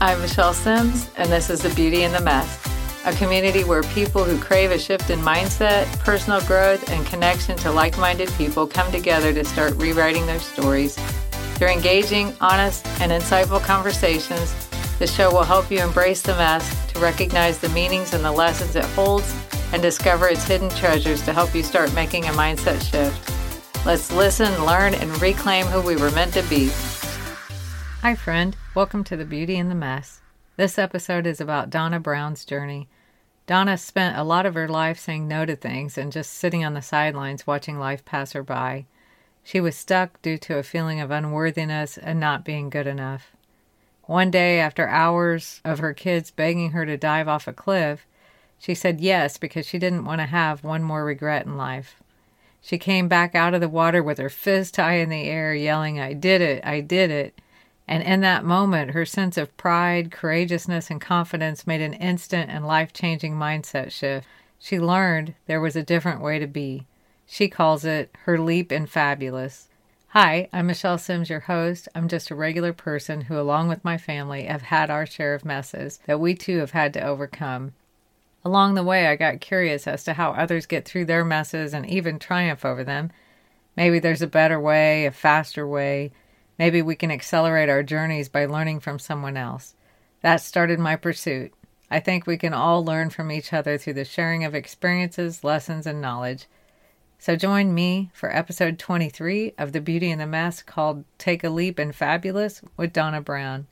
I'm Michelle Sims, and this is The Beauty in the Mess, a community where people who crave a shift in mindset, personal growth, and connection to like minded people come together to start rewriting their stories. Through engaging, honest, and insightful conversations, the show will help you embrace the mess, to recognize the meanings and the lessons it holds, and discover its hidden treasures to help you start making a mindset shift. Let's listen, learn, and reclaim who we were meant to be. Hi, friend. Welcome to The Beauty in the Mess. This episode is about Donna Brown's journey. Donna spent a lot of her life saying no to things and just sitting on the sidelines watching life pass her by. She was stuck due to a feeling of unworthiness and not being good enough. One day, after hours of her kids begging her to dive off a cliff, she said yes because she didn't want to have one more regret in life. She came back out of the water with her fist high in the air, yelling, I did it, I did it. And in that moment, her sense of pride, courageousness, and confidence made an instant and life changing mindset shift. She learned there was a different way to be. She calls it her leap in fabulous. Hi, I'm Michelle Sims, your host. I'm just a regular person who, along with my family, have had our share of messes that we too have had to overcome. Along the way, I got curious as to how others get through their messes and even triumph over them. Maybe there's a better way, a faster way, Maybe we can accelerate our journeys by learning from someone else. That started my pursuit. I think we can all learn from each other through the sharing of experiences, lessons, and knowledge. So join me for episode 23 of The Beauty in the Mess called Take a Leap in Fabulous with Donna Brown.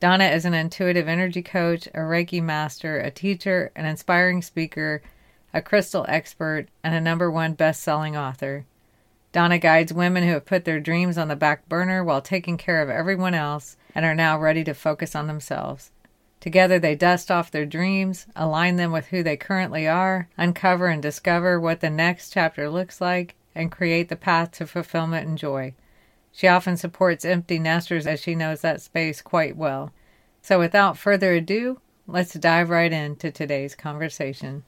Donna is an intuitive energy coach, a Reiki master, a teacher, an inspiring speaker, a crystal expert, and a number one best selling author. Donna guides women who have put their dreams on the back burner while taking care of everyone else and are now ready to focus on themselves. Together, they dust off their dreams, align them with who they currently are, uncover and discover what the next chapter looks like, and create the path to fulfillment and joy. She often supports empty nesters as she knows that space quite well. So, without further ado, let's dive right into today's conversation.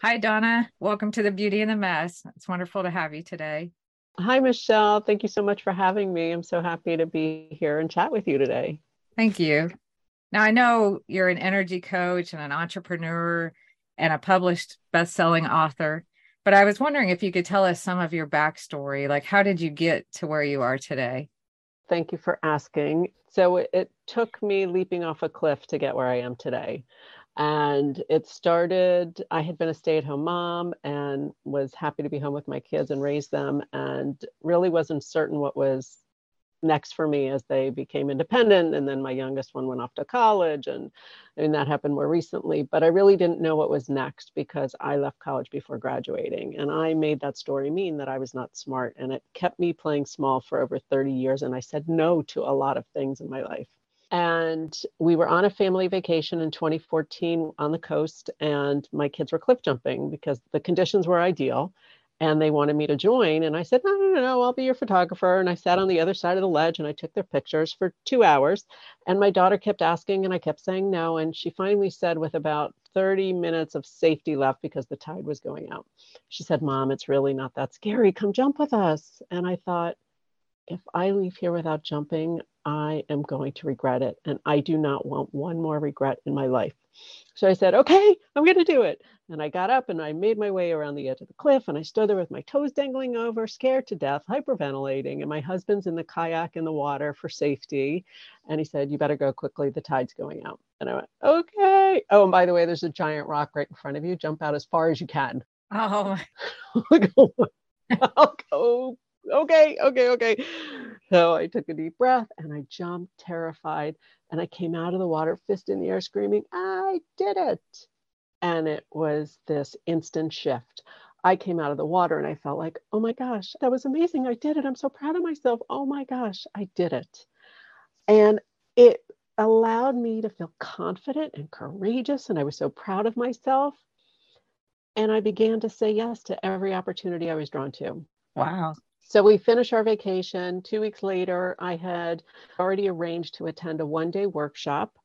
Hi, Donna. Welcome to the Beauty in the Mess. It's wonderful to have you today. Hi, Michelle. Thank you so much for having me. I'm so happy to be here and chat with you today. Thank you. Now, I know you're an energy coach and an entrepreneur and a published best selling author, but I was wondering if you could tell us some of your backstory. Like, how did you get to where you are today? Thank you for asking. So, it, it took me leaping off a cliff to get where I am today. And it started, I had been a stay at home mom and was happy to be home with my kids and raise them, and really wasn't certain what was next for me as they became independent. And then my youngest one went off to college, and I mean, that happened more recently. But I really didn't know what was next because I left college before graduating. And I made that story mean that I was not smart. And it kept me playing small for over 30 years. And I said no to a lot of things in my life. And we were on a family vacation in 2014 on the coast, and my kids were cliff jumping because the conditions were ideal and they wanted me to join. And I said, no, no, no, no, I'll be your photographer. And I sat on the other side of the ledge and I took their pictures for two hours. And my daughter kept asking, and I kept saying no. And she finally said, with about 30 minutes of safety left because the tide was going out, she said, Mom, it's really not that scary. Come jump with us. And I thought, if I leave here without jumping, I am going to regret it. And I do not want one more regret in my life. So I said, okay, I'm going to do it. And I got up and I made my way around the edge of the cliff and I stood there with my toes dangling over, scared to death, hyperventilating. And my husband's in the kayak in the water for safety. And he said, you better go quickly. The tide's going out. And I went, okay. Oh, and by the way, there's a giant rock right in front of you. Jump out as far as you can. Oh, I'll go okay, okay, okay. So I took a deep breath and I jumped, terrified. And I came out of the water, fist in the air, screaming, I did it. And it was this instant shift. I came out of the water and I felt like, oh my gosh, that was amazing. I did it. I'm so proud of myself. Oh my gosh, I did it. And it allowed me to feel confident and courageous. And I was so proud of myself. And I began to say yes to every opportunity I was drawn to. Wow. So we finished our vacation. Two weeks later, I had already arranged to attend a one day workshop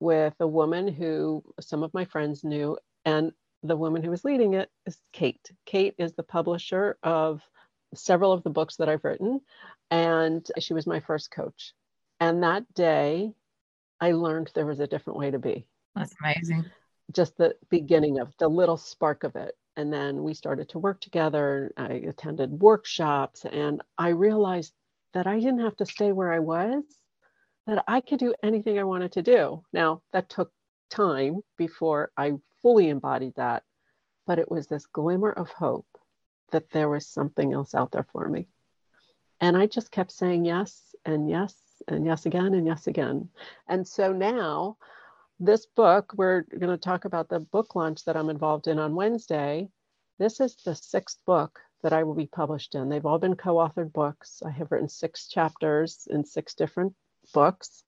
with a woman who some of my friends knew. And the woman who was leading it is Kate. Kate is the publisher of several of the books that I've written, and she was my first coach. And that day, I learned there was a different way to be. That's amazing. Just the beginning of the little spark of it. And then we started to work together. I attended workshops and I realized that I didn't have to stay where I was, that I could do anything I wanted to do. Now, that took time before I fully embodied that, but it was this glimmer of hope that there was something else out there for me. And I just kept saying yes and yes and yes again and yes again. And so now, this book, we're going to talk about the book launch that I'm involved in on Wednesday. This is the sixth book that I will be published in. They've all been co authored books. I have written six chapters in six different books.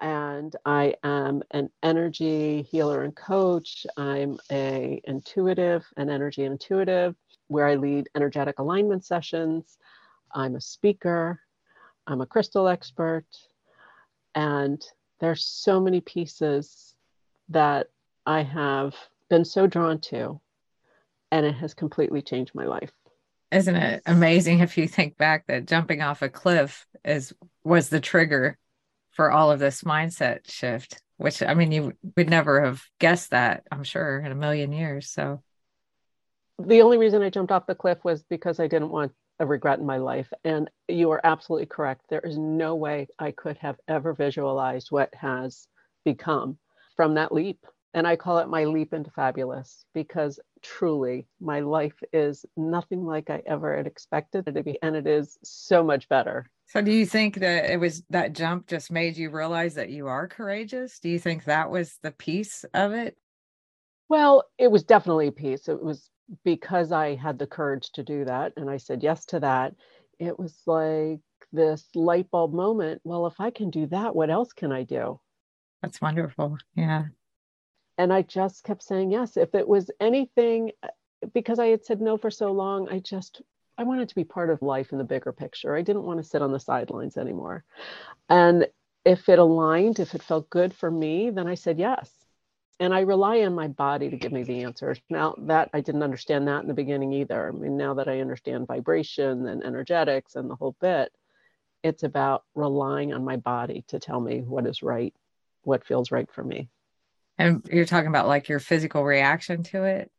And I am an energy healer and coach. I'm a intuitive, an energy intuitive, where I lead energetic alignment sessions. I'm a speaker. I'm a crystal expert. And there's so many pieces that I have been so drawn to, and it has completely changed my life. Isn't it amazing if you think back that jumping off a cliff is was the trigger for all of this mindset shift, which I mean you would never have guessed that, I'm sure, in a million years. So the only reason I jumped off the cliff was because I didn't want a regret in my life. And you are absolutely correct. There is no way I could have ever visualized what has become from that leap. And I call it my leap into fabulous because truly my life is nothing like I ever had expected it to be. And it is so much better. So, do you think that it was that jump just made you realize that you are courageous? Do you think that was the piece of it? Well, it was definitely a piece. It was because I had the courage to do that and I said yes to that, it was like this light bulb moment. Well, if I can do that, what else can I do? That's wonderful. Yeah. And I just kept saying yes. If it was anything, because I had said no for so long, I just, I wanted to be part of life in the bigger picture. I didn't want to sit on the sidelines anymore. And if it aligned, if it felt good for me, then I said yes and I rely on my body to give me the answers. Now that I didn't understand that in the beginning either. I mean, now that I understand vibration and energetics and the whole bit, it's about relying on my body to tell me what is right, what feels right for me. And you're talking about like your physical reaction to it?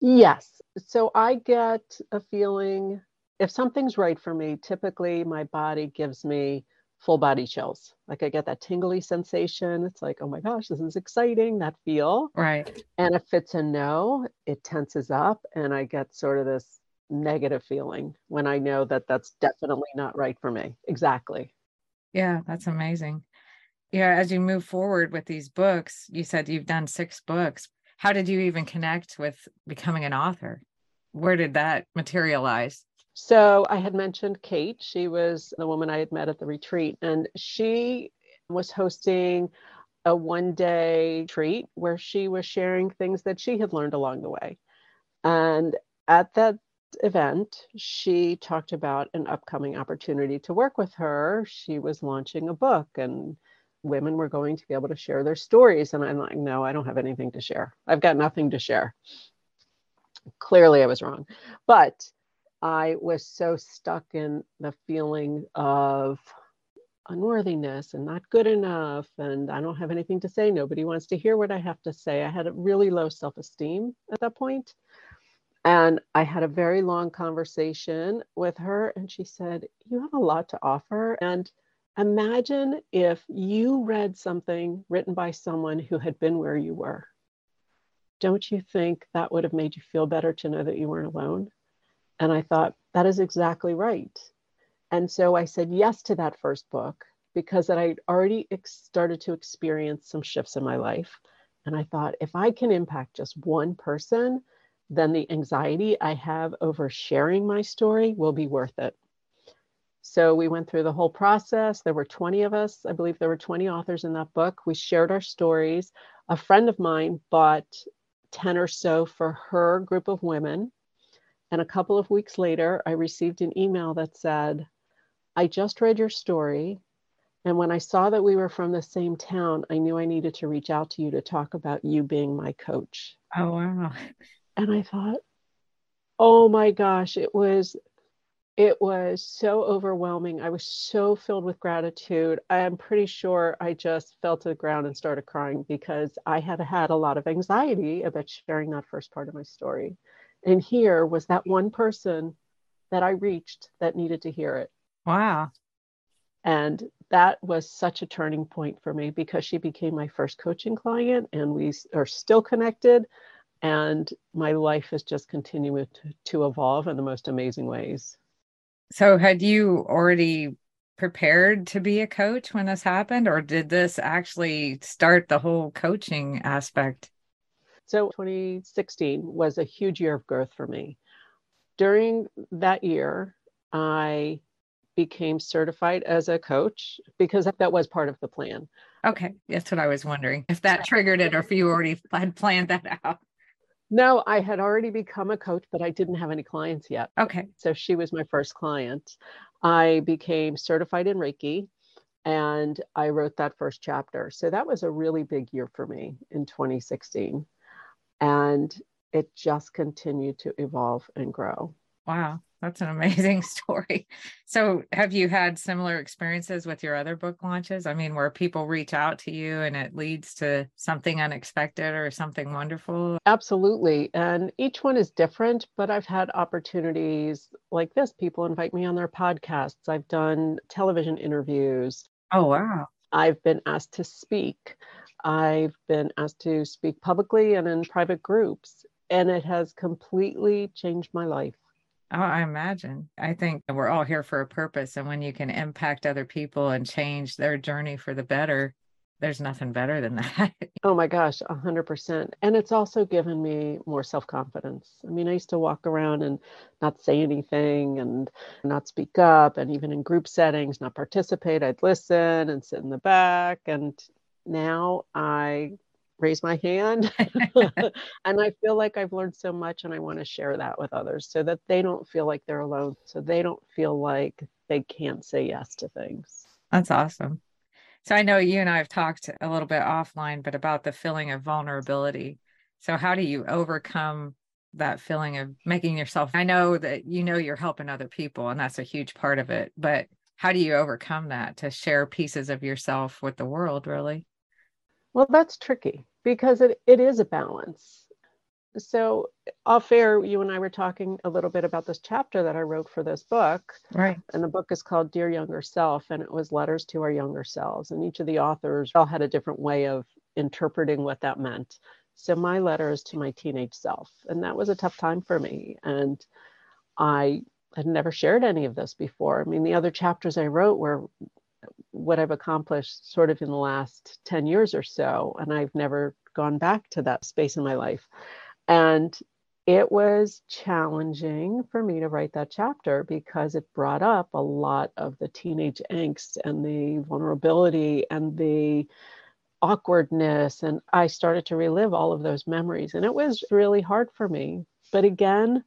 Yes. So I get a feeling if something's right for me, typically my body gives me full body chills. Like I get that tingly sensation. It's like, oh my gosh, this is exciting, that feel. Right. And if it's a no, it tenses up and I get sort of this negative feeling when I know that that's definitely not right for me. Exactly. Yeah, that's amazing. Yeah, as you move forward with these books, you said you've done six books. How did you even connect with becoming an author? Where did that materialize? So I had mentioned Kate. She was the woman I had met at the retreat, and she was hosting a one day treat where she was sharing things that she had learned along the way. And at that event, she talked about an upcoming opportunity to work with her. She was launching a book, and women were going to be able to share their stories. And I'm like, no, I don't have anything to share. I've got nothing to share. Clearly, I was wrong. But I was so stuck in the feeling of unworthiness and not good enough and I don't have anything to say. Nobody wants to hear what I have to say. I had a really low self esteem at that point. And I had a very long conversation with her, and she said, You have a lot to offer. And imagine if you read something written by someone who had been where you were. Don't you think that would have made you feel better to know that you weren't alone? And I thought, that is exactly right. And so I said yes to that first book because I'd already ex- started to experience some shifts in my life. And I thought, if I can impact just one person, then the anxiety I have over sharing my story will be worth it. So we went through the whole process. There were 20 of us. I believe there were 20 authors in that book. We shared our stories. A friend of mine bought 10 or so for her group of women. And a couple of weeks later, I received an email that said, I just read your story. And when I saw that we were from the same town, I knew I needed to reach out to you to talk about you being my coach. Oh, wow. And I thought, oh my gosh, it was It was so overwhelming. I was so filled with gratitude. I am pretty sure I just fell to the ground and started crying because I had had a lot of anxiety about sharing that first part of my story. And here was that one person that I reached that needed to hear it. Wow. And that was such a turning point for me because she became my first coaching client and we are still connected. And my life has just continued to, to evolve in the most amazing ways. So, had you already prepared to be a coach when this happened, or did this actually start the whole coaching aspect? So, 2016 was a huge year of growth for me. During that year, I became certified as a coach because that was part of the plan. Okay, that's what I was wondering if that triggered it or if you already had planned that out. No, I had already become a coach, but I didn't have any clients yet. Okay. So she was my first client. I became certified in Reiki and I wrote that first chapter. So that was a really big year for me in 2016. And it just continued to evolve and grow. Wow. That's an amazing story. So, have you had similar experiences with your other book launches? I mean, where people reach out to you and it leads to something unexpected or something wonderful? Absolutely. And each one is different, but I've had opportunities like this. People invite me on their podcasts. I've done television interviews. Oh, wow. I've been asked to speak. I've been asked to speak publicly and in private groups. And it has completely changed my life. Oh, I imagine. I think we're all here for a purpose. And when you can impact other people and change their journey for the better, there's nothing better than that. oh my gosh, 100%. And it's also given me more self confidence. I mean, I used to walk around and not say anything and not speak up, and even in group settings, not participate. I'd listen and sit in the back. And now I raise my hand. and I feel like I've learned so much and I want to share that with others so that they don't feel like they're alone. So they don't feel like they can't say yes to things. That's awesome. So I know you and I have talked a little bit offline, but about the feeling of vulnerability. So how do you overcome that feeling of making yourself? I know that you know you're helping other people and that's a huge part of it, but how do you overcome that to share pieces of yourself with the world really? Well, that's tricky because it, it is a balance. So, off air, you and I were talking a little bit about this chapter that I wrote for this book. Right. And the book is called Dear Younger Self, and it was letters to our younger selves. And each of the authors all had a different way of interpreting what that meant. So, my letter is to my teenage self. And that was a tough time for me. And I had never shared any of this before. I mean, the other chapters I wrote were what I've accomplished sort of in the last 10 years or so. And I've never gone back to that space in my life. And it was challenging for me to write that chapter because it brought up a lot of the teenage angst and the vulnerability and the awkwardness. And I started to relive all of those memories. And it was really hard for me. But again,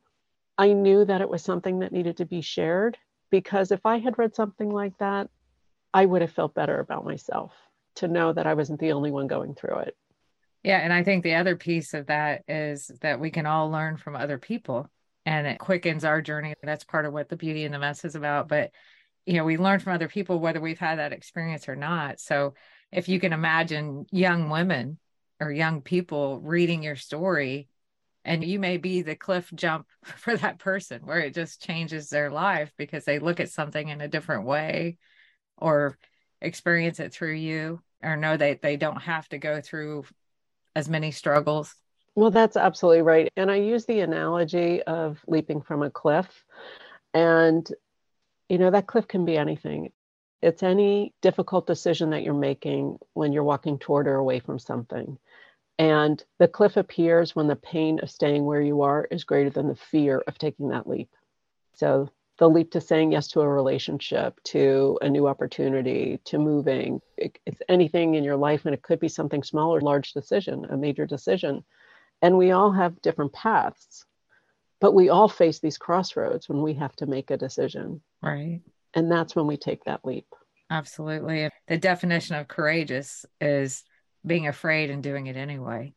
I knew that it was something that needed to be shared because if I had read something like that, I would have felt better about myself to know that I wasn't the only one going through it. Yeah. And I think the other piece of that is that we can all learn from other people and it quickens our journey. That's part of what the beauty and the mess is about. But, you know, we learn from other people, whether we've had that experience or not. So if you can imagine young women or young people reading your story, and you may be the cliff jump for that person where it just changes their life because they look at something in a different way or experience it through you or know that they don't have to go through as many struggles? Well, that's absolutely right. And I use the analogy of leaping from a cliff. And, you know, that cliff can be anything. It's any difficult decision that you're making when you're walking toward or away from something. And the cliff appears when the pain of staying where you are is greater than the fear of taking that leap. So the leap to saying yes to a relationship, to a new opportunity, to moving. It, it's anything in your life, and it could be something small or large decision, a major decision. And we all have different paths, but we all face these crossroads when we have to make a decision. Right. And that's when we take that leap. Absolutely. The definition of courageous is being afraid and doing it anyway.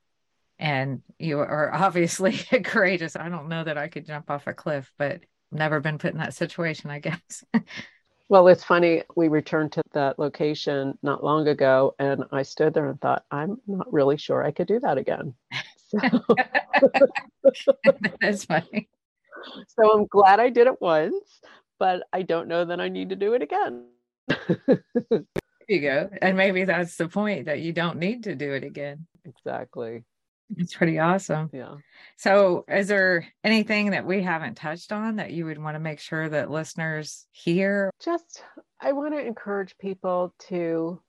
And you are obviously courageous. I don't know that I could jump off a cliff, but never been put in that situation, I guess. well, it's funny. We returned to that location not long ago, and I stood there and thought, I'm not really sure I could do that again. So. That's funny. So I'm glad I did it once, but I don't know that I need to do it again. there you go. And maybe that's the point that you don't need to do it again. Exactly. It's pretty awesome. Yeah. So, is there anything that we haven't touched on that you would want to make sure that listeners hear? Just, I want to encourage people to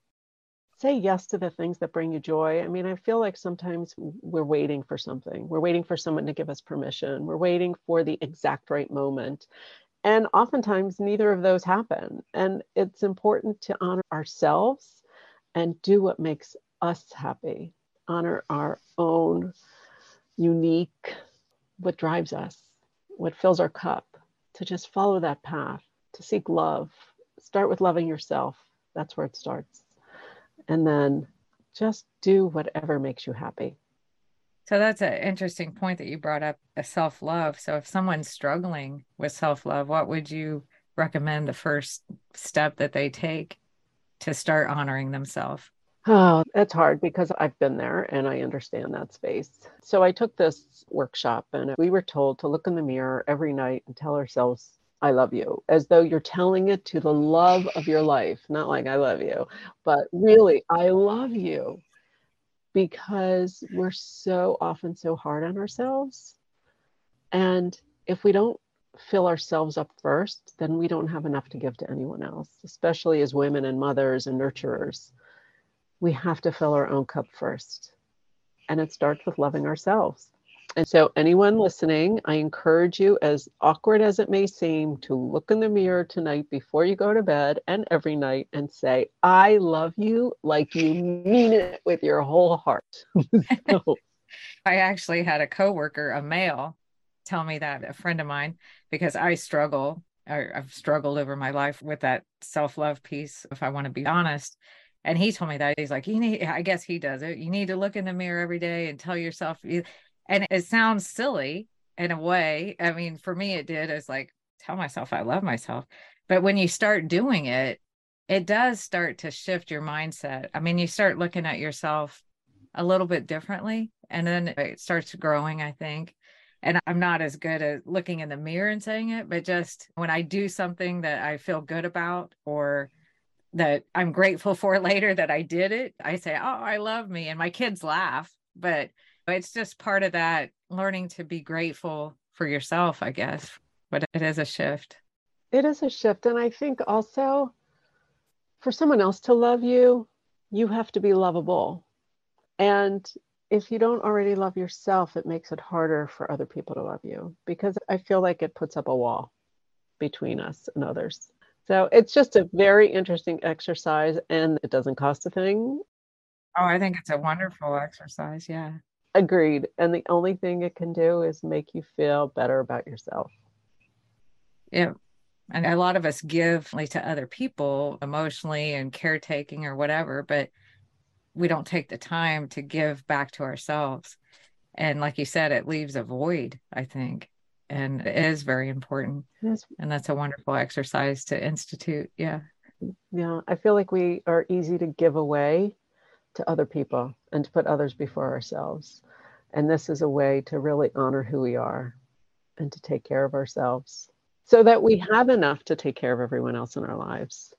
say yes to the things that bring you joy. I mean, I feel like sometimes we're waiting for something. We're waiting for someone to give us permission. We're waiting for the exact right moment. And oftentimes, neither of those happen. And it's important to honor ourselves and do what makes us happy, honor our own unique, what drives us, what fills our cup, to just follow that path, to seek love. Start with loving yourself. That's where it starts and then just do whatever makes you happy. So that's an interesting point that you brought up a self love. So if someone's struggling with self love, what would you recommend the first step that they take to start honoring themselves? Oh, that's hard because I've been there and I understand that space. So I took this workshop and we were told to look in the mirror every night and tell ourselves I love you, as though you're telling it to the love of your life, not like I love you, but really, I love you because we're so often so hard on ourselves. And if we don't fill ourselves up first, then we don't have enough to give to anyone else, especially as women and mothers and nurturers. We have to fill our own cup first. And it starts with loving ourselves. And so, anyone listening, I encourage you, as awkward as it may seem, to look in the mirror tonight before you go to bed and every night and say, I love you like you mean it with your whole heart. I actually had a coworker, a male, tell me that, a friend of mine, because I struggle. I've struggled over my life with that self love piece, if I want to be honest. And he told me that he's like, you need, I guess he does it. You need to look in the mirror every day and tell yourself, and it sounds silly in a way. I mean, for me, it did. It's like, tell myself I love myself. But when you start doing it, it does start to shift your mindset. I mean, you start looking at yourself a little bit differently, and then it starts growing, I think. And I'm not as good at looking in the mirror and saying it, but just when I do something that I feel good about or that I'm grateful for later that I did it, I say, Oh, I love me. And my kids laugh, but it's just part of that learning to be grateful for yourself, I guess. But it is a shift. It is a shift. And I think also for someone else to love you, you have to be lovable. And if you don't already love yourself, it makes it harder for other people to love you because I feel like it puts up a wall between us and others. So it's just a very interesting exercise and it doesn't cost a thing. Oh, I think it's a wonderful exercise. Yeah. Agreed. And the only thing it can do is make you feel better about yourself. Yeah. And a lot of us give like, to other people emotionally and caretaking or whatever, but we don't take the time to give back to ourselves. And like you said, it leaves a void, I think. And it is very important. Yes. And that's a wonderful exercise to institute. Yeah. Yeah. I feel like we are easy to give away to other people and to put others before ourselves. And this is a way to really honor who we are and to take care of ourselves so that we have enough to take care of everyone else in our lives.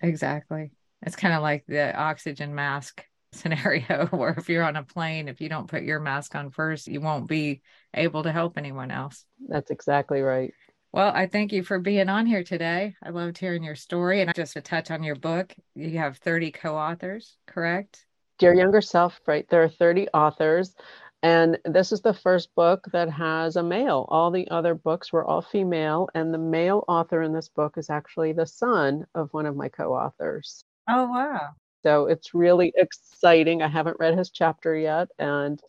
Exactly. It's kind of like the oxygen mask scenario where if you're on a plane, if you don't put your mask on first, you won't be able to help anyone else. That's exactly right. Well, I thank you for being on here today. I loved hearing your story. And just to touch on your book, you have 30 co authors, correct? Dear Younger Self, right? There are 30 authors. And this is the first book that has a male. All the other books were all female. And the male author in this book is actually the son of one of my co authors. Oh, wow. So it's really exciting. I haven't read his chapter yet. And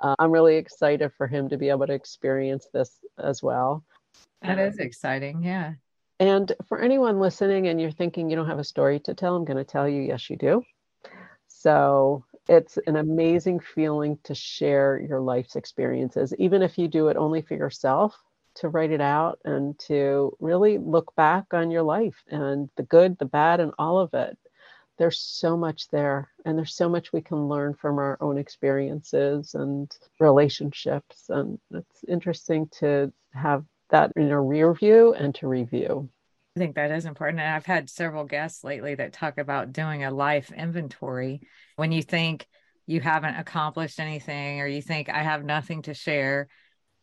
uh, I'm really excited for him to be able to experience this as well. That is exciting. Yeah. And for anyone listening and you're thinking you don't have a story to tell, I'm going to tell you, yes, you do. So it's an amazing feeling to share your life's experiences, even if you do it only for yourself. to write it out and to really look back on your life and the good, the bad, and all of it. There's so much there, and there's so much we can learn from our own experiences and relationships. And it's interesting to have that in a rear view and to review. I think that is important. And I've had several guests lately that talk about doing a life inventory. When you think you haven't accomplished anything or you think I have nothing to share,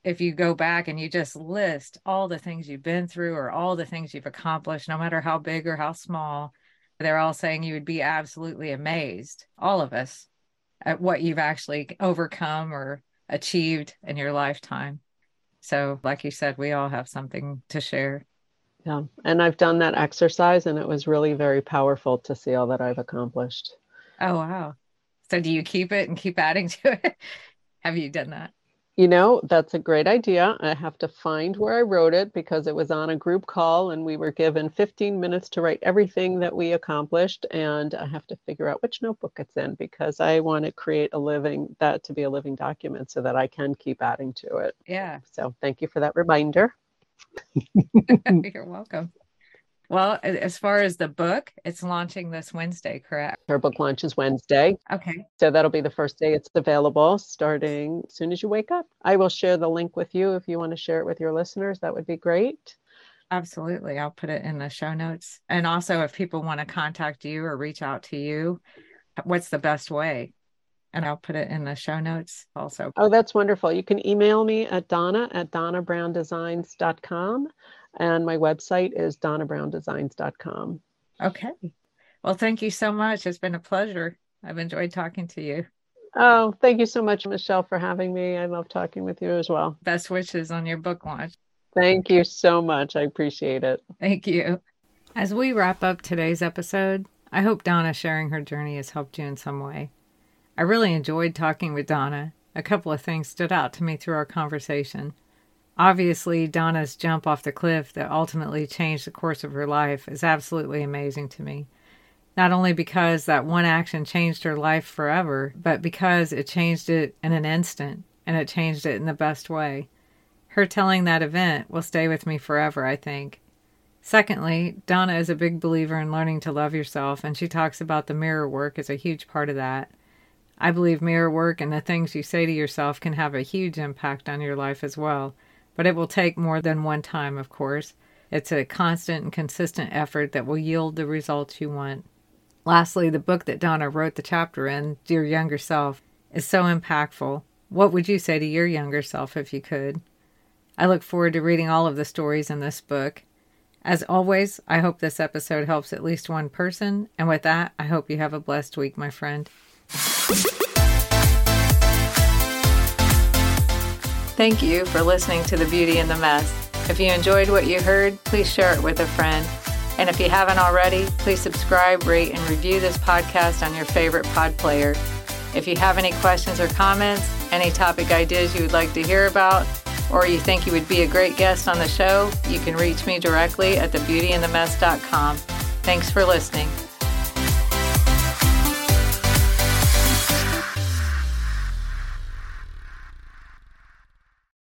if you go back and you just list all the things you've been through or all the things you've accomplished, no matter how big or how small, they're all saying you would be absolutely amazed, all of us, at what you've actually overcome or achieved in your lifetime. So, like you said, we all have something to share. Yeah. And I've done that exercise and it was really very powerful to see all that I've accomplished. Oh, wow. So do you keep it and keep adding to it? have you done that? You know, that's a great idea. I have to find where I wrote it because it was on a group call and we were given 15 minutes to write everything that we accomplished. And I have to figure out which notebook it's in because I want to create a living, that to be a living document so that I can keep adding to it. Yeah. So thank you for that reminder. You're welcome. Well, as far as the book, it's launching this Wednesday, correct? Her book launches Wednesday. Okay. So that'll be the first day it's available starting as soon as you wake up. I will share the link with you if you want to share it with your listeners. That would be great. Absolutely. I'll put it in the show notes. And also, if people want to contact you or reach out to you, what's the best way? and I'll put it in the show notes also. Oh, that's wonderful. You can email me at donna at donnabrowndesigns.com. And my website is donnabrowndesigns.com. Okay. Well, thank you so much. It's been a pleasure. I've enjoyed talking to you. Oh, thank you so much, Michelle, for having me. I love talking with you as well. Best wishes on your book launch. Thank you so much. I appreciate it. Thank you. As we wrap up today's episode, I hope Donna sharing her journey has helped you in some way. I really enjoyed talking with Donna. A couple of things stood out to me through our conversation. Obviously, Donna's jump off the cliff that ultimately changed the course of her life is absolutely amazing to me. Not only because that one action changed her life forever, but because it changed it in an instant and it changed it in the best way. Her telling that event will stay with me forever, I think. Secondly, Donna is a big believer in learning to love yourself, and she talks about the mirror work as a huge part of that. I believe mirror work and the things you say to yourself can have a huge impact on your life as well but it will take more than one time, of course. It's a constant and consistent effort that will yield the results you want. Lastly, the book that Donna wrote the chapter in, Dear Younger Self, is so impactful. What would you say to your younger self if you could? I look forward to reading all of the stories in this book. As always, I hope this episode helps at least one person, and with that, I hope you have a blessed week, my friend. Thank you for listening to The Beauty in the Mess. If you enjoyed what you heard, please share it with a friend. And if you haven't already, please subscribe, rate, and review this podcast on your favorite pod player. If you have any questions or comments, any topic ideas you would like to hear about, or you think you would be a great guest on the show, you can reach me directly at thebeautyinthemess.com. Thanks for listening.